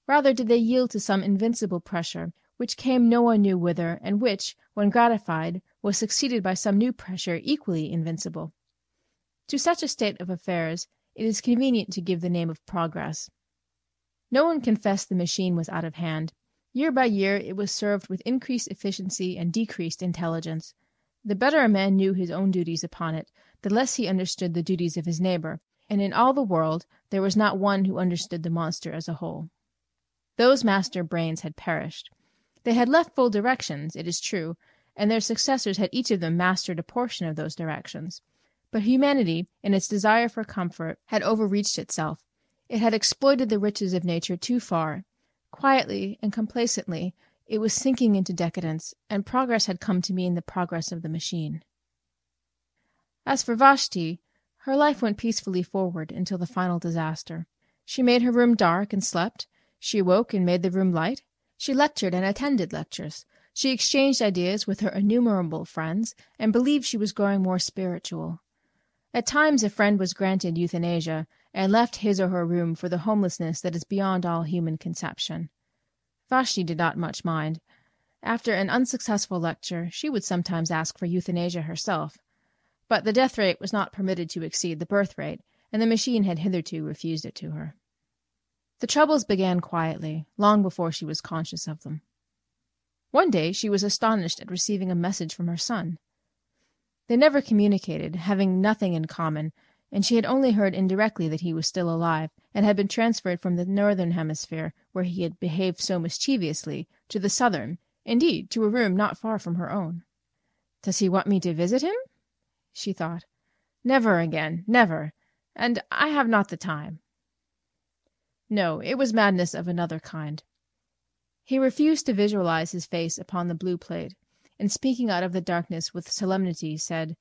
Rather did they yield to some invincible pressure, which came no one knew whither, and which, when gratified, was succeeded by some new pressure equally invincible. To such a state of affairs it is convenient to give the name of progress. No one confessed the machine was out of hand. Year by year it was served with increased efficiency and decreased intelligence. The better a man knew his own duties upon it, the less he understood the duties of his neighbor, and in all the world there was not one who understood the monster as a whole. Those master brains had perished. They had left full directions, it is true, and their successors had each of them mastered a portion of those directions. But humanity, in its desire for comfort, had overreached itself. It had exploited the riches of nature too far. Quietly and complacently it was sinking into decadence, and progress had come to mean the progress of the machine. As for Vashti, her life went peacefully forward until the final disaster. She made her room dark and slept. She awoke and made the room light. She lectured and attended lectures. She exchanged ideas with her innumerable friends, and believed she was growing more spiritual. At times a friend was granted euthanasia, and left his or her room for the homelessness that is beyond all human conception. Vashti did not much mind. After an unsuccessful lecture she would sometimes ask for euthanasia herself. But the death rate was not permitted to exceed the birth rate, and the machine had hitherto refused it to her. The troubles began quietly, long before she was conscious of them. One day she was astonished at receiving a message from her son. They never communicated, having nothing in common, and she had only heard indirectly that he was still alive, and had been transferred from the northern hemisphere, where he had behaved so mischievously, to the southern, indeed, to a room not far from her own. "Does he want me to visit him?" she thought. "Never again, never! And I have not the time. No, it was madness of another kind. He refused to visualize his face upon the blue plate, and speaking out of the darkness with solemnity, said,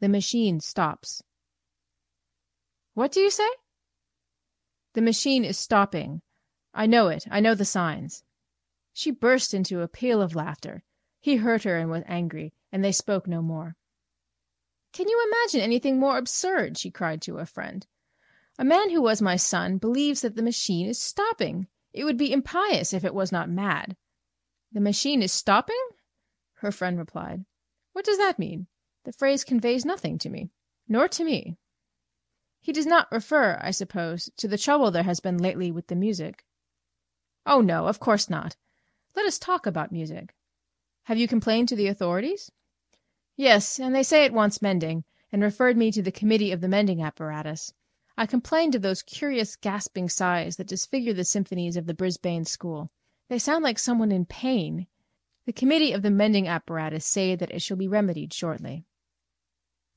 "The machine stops." "What do you say?" "The machine is stopping. I know it. I know the signs." She burst into a peal of laughter. He heard her and was angry, and they spoke no more. "Can you imagine anything more absurd?" she cried to a friend. A man who was my son believes that the machine is stopping. It would be impious if it was not mad. The machine is stopping? Her friend replied. What does that mean? The phrase conveys nothing to me. Nor to me. He does not refer, I suppose, to the trouble there has been lately with the music. Oh, no, of course not. Let us talk about music. Have you complained to the authorities? Yes, and they say it wants mending and referred me to the committee of the mending apparatus. I complained of those curious gasping sighs that disfigure the symphonies of the Brisbane school. They sound like someone in pain. The committee of the mending apparatus say that it shall be remedied shortly.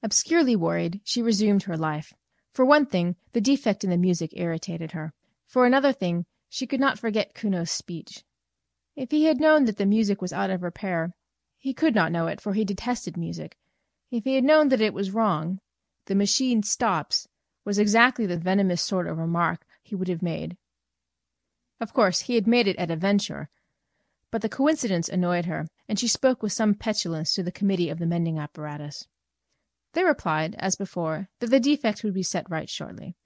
Obscurely worried, she resumed her life. For one thing, the defect in the music irritated her. For another thing, she could not forget Kuno's speech. If he had known that the music was out of repair he could not know it, for he detested music if he had known that it was wrong, "The machine stops," was exactly the venomous sort of remark he would have made. Of course he had made it at a venture, but the coincidence annoyed her, and she spoke with some petulance to the committee of the mending apparatus. They replied, as before, that the defect would be set right shortly.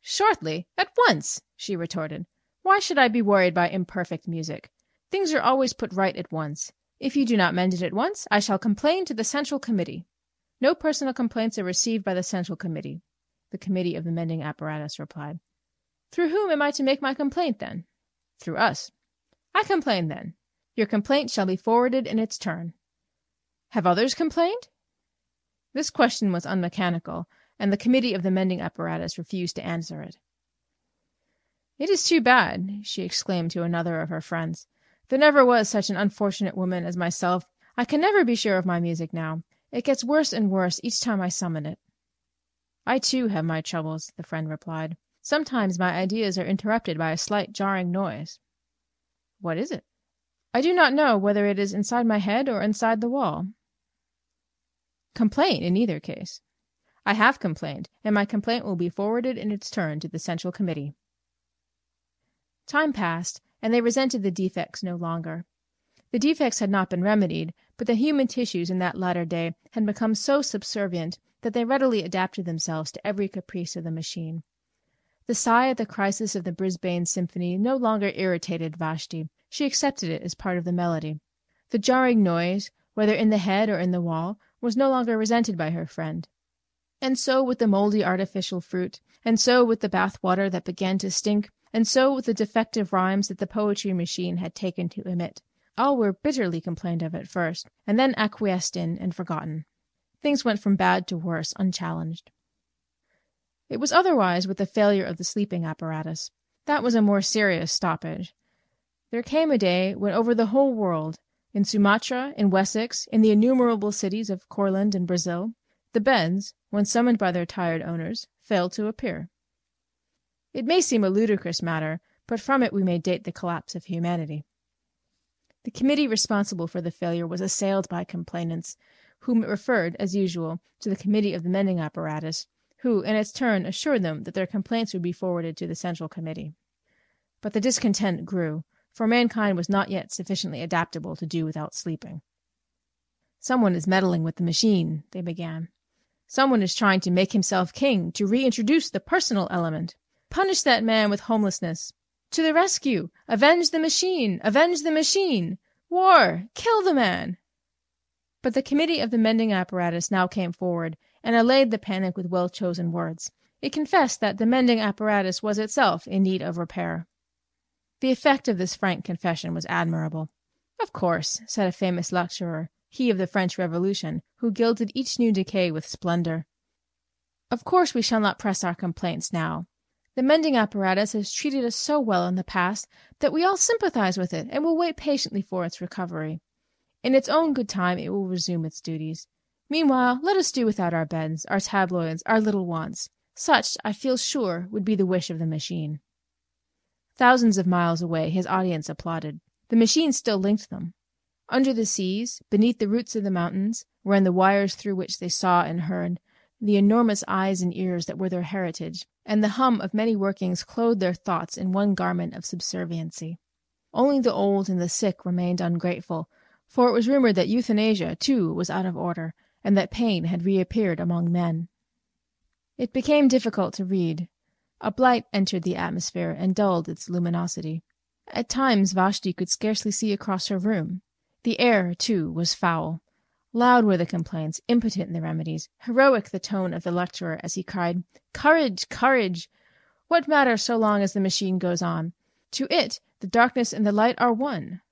"Shortly? At once!" she retorted. "Why should I be worried by imperfect music? Things are always put right at once. If you do not mend it at once, I shall complain to the Central Committee." "No personal complaints are received by the Central Committee," the committee of the mending apparatus replied. "Through whom am I to make my complaint, then?" "Through us." "I complain, then. Your complaint shall be forwarded in its turn." "Have others complained?" This question was unmechanical, and the committee of the mending apparatus refused to answer it. "It is too bad!" she exclaimed to another of her friends. "There never was such an unfortunate woman as myself. I can never be sure of my music now. It gets worse and worse each time I summon it." "I, too, have my troubles," the friend replied. "Sometimes my ideas are interrupted by a slight jarring noise." "What is it?" "I do not know whether it is inside my head or inside the wall." Complain in either case. I have complained, and my complaint will be forwarded in its turn to the Central Committee. Time passed, and they resented the defects no longer. The defects had not been remedied, but the human tissues in that latter day had become so subservient that they readily adapted themselves to every caprice of the machine. The sigh at the crisis of the Brisbane symphony no longer irritated Vashti; she accepted it as part of the melody. The jarring noise, whether in the head or in the wall was no longer resented by her friend. And so with the moldy artificial fruit, and so with the bath water that began to stink, and so with the defective rhymes that the poetry machine had taken to emit. All were bitterly complained of at first, and then acquiesced in and forgotten. Things went from bad to worse unchallenged. It was otherwise with the failure of the sleeping apparatus. That was a more serious stoppage. There came a day when over the whole world in Sumatra, in Wessex, in the innumerable cities of Courland and Brazil, the beds, when summoned by their tired owners, failed to appear. It may seem a ludicrous matter, but from it we may date the collapse of humanity. The committee responsible for the failure was assailed by complainants, whom it referred, as usual, to the committee of the mending apparatus, who in its turn assured them that their complaints would be forwarded to the central committee. But the discontent grew for mankind was not yet sufficiently adaptable to do without sleeping. "Someone is meddling with the machine," they began. "Someone is trying to make himself king, to reintroduce the personal element. Punish that man with homelessness. To the rescue! Avenge the machine! Avenge the machine! War! Kill the man!" But the committee of the mending apparatus now came forward, and allayed the panic with well chosen words. It confessed that the mending apparatus was itself in need of repair. The effect of this frank confession was admirable. "Of course," said a famous lecturer, he of the French Revolution, who gilded each new decay with splendor, "of course we shall not press our complaints now. The mending apparatus has treated us so well in the past that we all sympathize with it and will wait patiently for its recovery. In its own good time it will resume its duties. Meanwhile let us do without our beds, our tabloids, our little wants. Such, I feel sure, would be the wish of the machine. Thousands of miles away his audience applauded. The machine still linked them. Under the seas, beneath the roots of the mountains, ran the wires through which they saw and heard, the enormous eyes and ears that were their heritage, and the hum of many workings clothed their thoughts in one garment of subserviency. Only the old and the sick remained ungrateful, for it was rumored that euthanasia, too, was out of order, and that pain had reappeared among men. It became difficult to read. A blight entered the atmosphere and dulled its luminosity. At times Vashti could scarcely see across her room. The air, too, was foul. Loud were the complaints, impotent the remedies, heroic the tone of the lecturer as he cried, "Courage! courage! What matter so long as the machine goes on? To it the darkness and the light are one."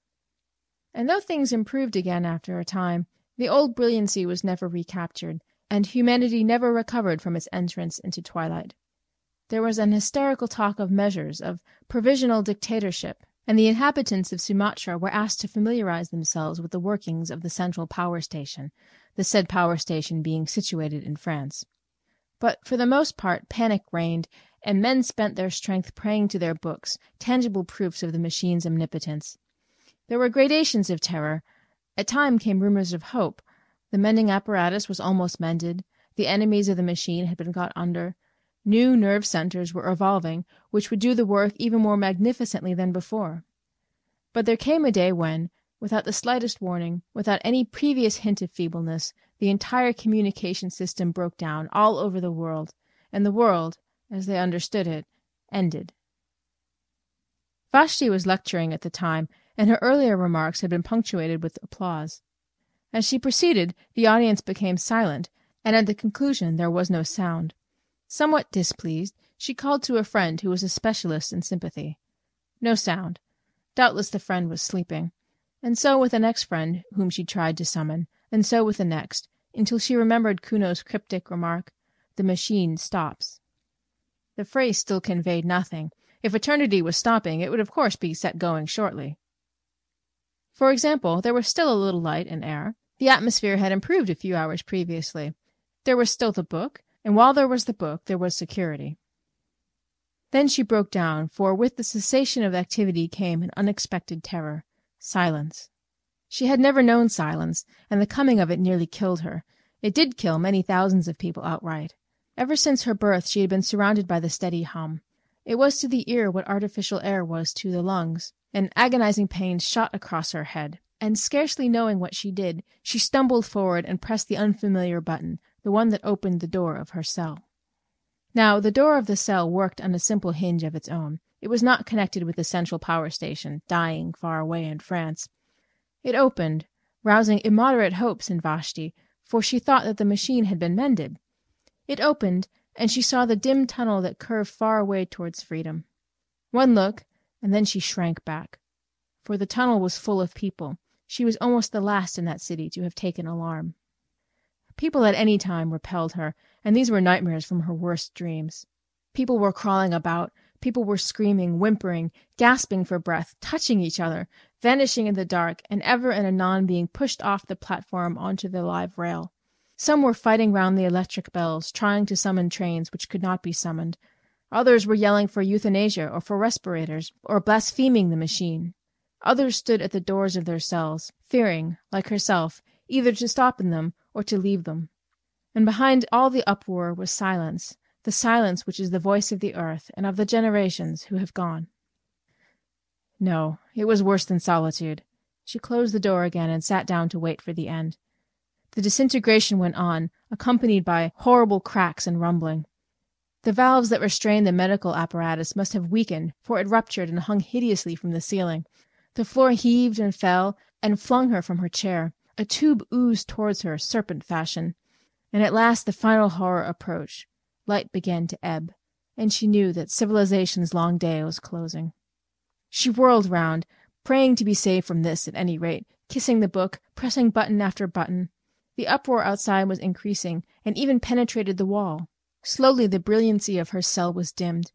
And though things improved again after a time, the old brilliancy was never recaptured, and humanity never recovered from its entrance into twilight. There was an hysterical talk of measures, of provisional dictatorship, and the inhabitants of Sumatra were asked to familiarize themselves with the workings of the central power station, the said power station being situated in France. But for the most part panic reigned, and men spent their strength praying to their books, tangible proofs of the machine's omnipotence. There were gradations of terror. At times came rumors of hope. The mending apparatus was almost mended. The enemies of the machine had been got under. New nerve centers were evolving, which would do the work even more magnificently than before. But there came a day when, without the slightest warning, without any previous hint of feebleness, the entire communication system broke down all over the world, and the world, as they understood it, ended. Vashti was lecturing at the time, and her earlier remarks had been punctuated with applause. As she proceeded, the audience became silent, and at the conclusion there was no sound. Somewhat displeased, she called to a friend who was a specialist in sympathy. No sound. Doubtless the friend was sleeping. And so with the next friend whom she tried to summon, and so with the next, until she remembered Kuno's cryptic remark, "The machine stops." The phrase still conveyed nothing. If eternity was stopping, it would of course be set going shortly. For example, there was still a little light and air. The atmosphere had improved a few hours previously. There was still the book, and while there was the book there was security. Then she broke down, for with the cessation of activity came an unexpected terror. Silence. She had never known silence, and the coming of it nearly killed her. It did kill many thousands of people outright. Ever since her birth she had been surrounded by the steady hum. It was to the ear what artificial air was to the lungs. An agonizing pain shot across her head, and scarcely knowing what she did, she stumbled forward and pressed the unfamiliar button, the one that opened the door of her cell. Now, the door of the cell worked on a simple hinge of its own. It was not connected with the central power station, dying far away in France. It opened, rousing immoderate hopes in Vashti, for she thought that the machine had been mended. It opened, and she saw the dim tunnel that curved far away towards freedom. One look, and then she shrank back. For the tunnel was full of people. She was almost the last in that city to have taken alarm. People at any time repelled her, and these were nightmares from her worst dreams. People were crawling about, People were screaming, whimpering, gasping for breath, touching each other, vanishing in the dark, and ever and anon being pushed off the platform onto the live rail. Some were fighting round the electric bells, trying to summon trains which could not be summoned. Others were yelling for euthanasia or for respirators, or blaspheming the machine. Others stood at the doors of their cells, fearing, like herself, either to stop in them or to leave them. And behind all the uproar was silence, the silence which is the voice of the earth and of the generations who have gone. No, it was worse than solitude. She closed the door again and sat down to wait for the end. The disintegration went on, accompanied by horrible cracks and rumbling. The valves that restrained the medical apparatus must have weakened, for it ruptured and hung hideously from the ceiling. The floor heaved and fell and flung her from her chair. A tube oozed towards her, serpent fashion. And at last the final horror approached. Light began to ebb, and she knew that civilization's long day was closing. She whirled round, praying to be saved from this at any rate, kissing the book, pressing button after button. The uproar outside was increasing, and even penetrated the wall. Slowly the brilliancy of her cell was dimmed.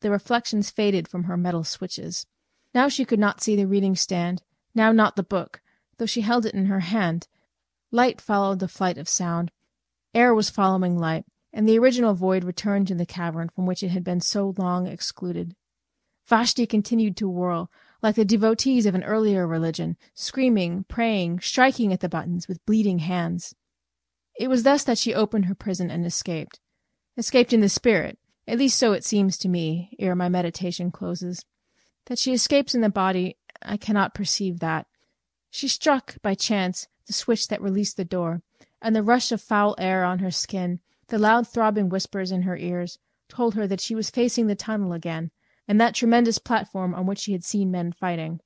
The reflections faded from her metal switches. Now she could not see the reading stand, now not the book, though she held it in her hand. Light followed the flight of sound. Air was following light, and the original void returned to the cavern from which it had been so long excluded. Vashti continued to whirl, like the devotees of an earlier religion, screaming, praying, striking at the buttons with bleeding hands. It was thus that she opened her prison and escaped. Escaped in the spirit, at least so it seems to me, ere my meditation closes. That she escapes in the body, I cannot perceive that. She struck, by chance, the switch that released the door, and the rush of foul air on her skin the loud throbbing whispers in her ears told her that she was facing the tunnel again, and that tremendous platform on which she had seen men fighting.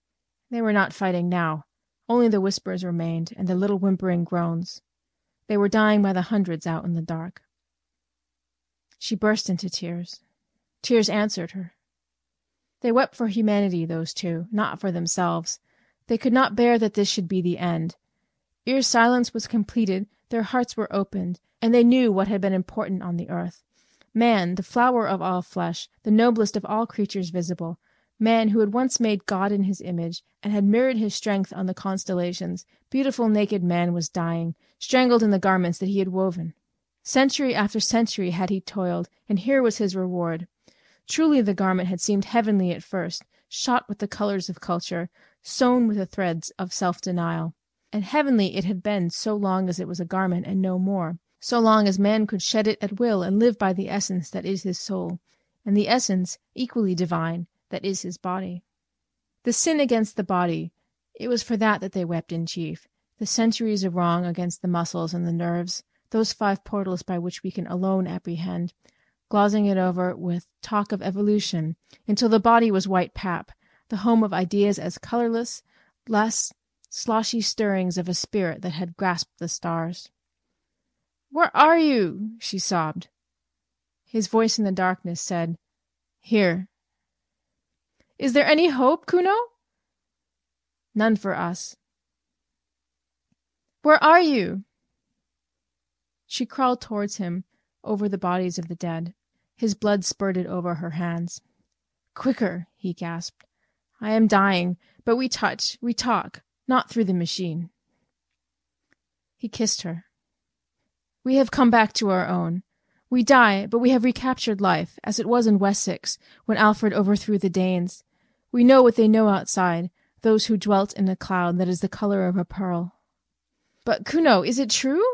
They were not fighting now. Only the whispers remained, and the little whimpering groans. They were dying by the hundreds out in the dark. She burst into tears. Tears answered her. They wept for humanity, those two, not for themselves. They could not bear that this should be the end. Ere silence was completed, their hearts were opened, and they knew what had been important on the earth. Man, the flower of all flesh, the noblest of all creatures visible, man who had once made God in his image, and had mirrored his strength on the constellations, beautiful naked man was dying, strangled in the garments that he had woven. Century after century had he toiled, and here was his reward. Truly the garment had seemed heavenly at first, shot with the colors of culture, sewn with the threads of self denial. And heavenly it had been so long as it was a garment and no more, so long as man could shed it at will and live by the essence that is his soul, and the essence, equally divine, that is his body. The sin against the body, it was for that that they wept in chief, the centuries of wrong against the muscles and the nerves, those five portals by which we can alone apprehend, glozing it over with talk of evolution, until the body was white pap, the home of ideas as colorless, less sloshy stirrings of a spirit that had grasped the stars. Where are you? she sobbed. His voice in the darkness said, Here. Is there any hope, Kuno? None for us. Where are you? She crawled towards him over the bodies of the dead. His blood spurted over her hands. Quicker, he gasped. I am dying, but we touch, we talk, not through the machine. He kissed her. We have come back to our own. We die, but we have recaptured life, as it was in Wessex, when Alfred overthrew the Danes. We know what they know outside, those who dwelt in a cloud that is the color of a pearl. But, Kuno, is it true?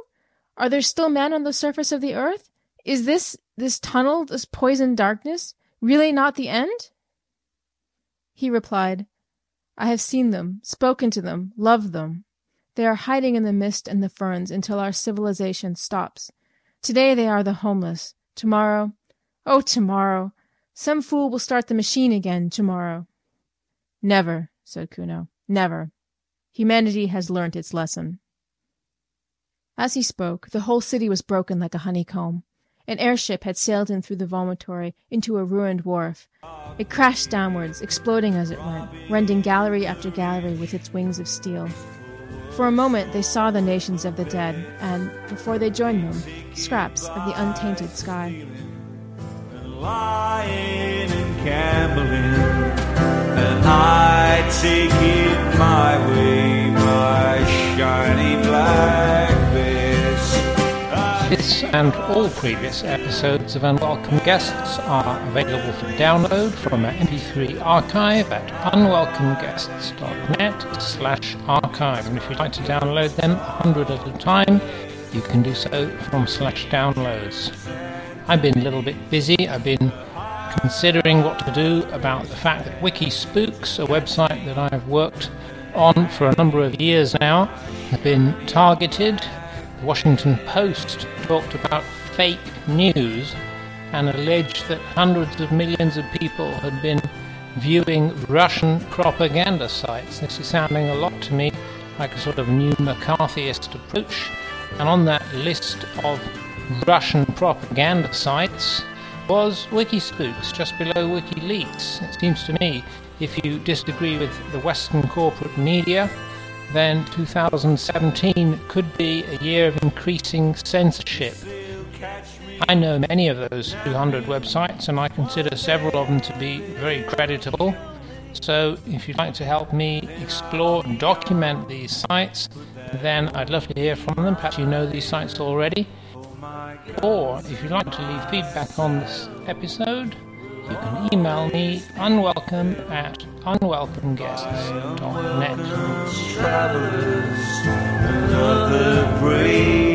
Are there still men on the surface of the earth? Is this, this tunnel, this poisoned darkness, really not the end? He replied, I have seen them, spoken to them, loved them. They are hiding in the mist and the ferns until our civilization stops. Today they are the homeless. Tomorrow, oh, tomorrow, some fool will start the machine again tomorrow. Never, said Kuno, never. Humanity has learnt its lesson. As he spoke, the whole city was broken like a honeycomb. An airship had sailed in through the vomitory into a ruined wharf. It crashed downwards, exploding as it went, rending gallery after gallery with its wings of steel. For a moment they saw the nations of the dead, and, before they joined them, scraps of the untainted sky. Lying and gambling, and I take it my way, my shiny black and all previous episodes of Unwelcome Guests are available for download from our MP3 archive at unwelcomeguests.net slash archive. And if you'd like to download them a 100 at a time, you can do so from slash downloads. I've been a little bit busy. I've been considering what to do about the fact that Wikispooks, a website that I've worked on for a number of years now, has been targeted Washington Post talked about fake news and alleged that hundreds of millions of people had been viewing Russian propaganda sites. This is sounding a lot to me like a sort of new McCarthyist approach. And on that list of Russian propaganda sites was Wikispooks, just below WikiLeaks. It seems to me if you disagree with the Western corporate media, then 2017 could be a year of increasing censorship. I know many of those 200 websites and I consider several of them to be very creditable. So if you'd like to help me explore and document these sites, then I'd love to hear from them. Perhaps you know these sites already. Or if you'd like to leave feedback on this episode, you can email me unwelcome at unwelcomeguests.net.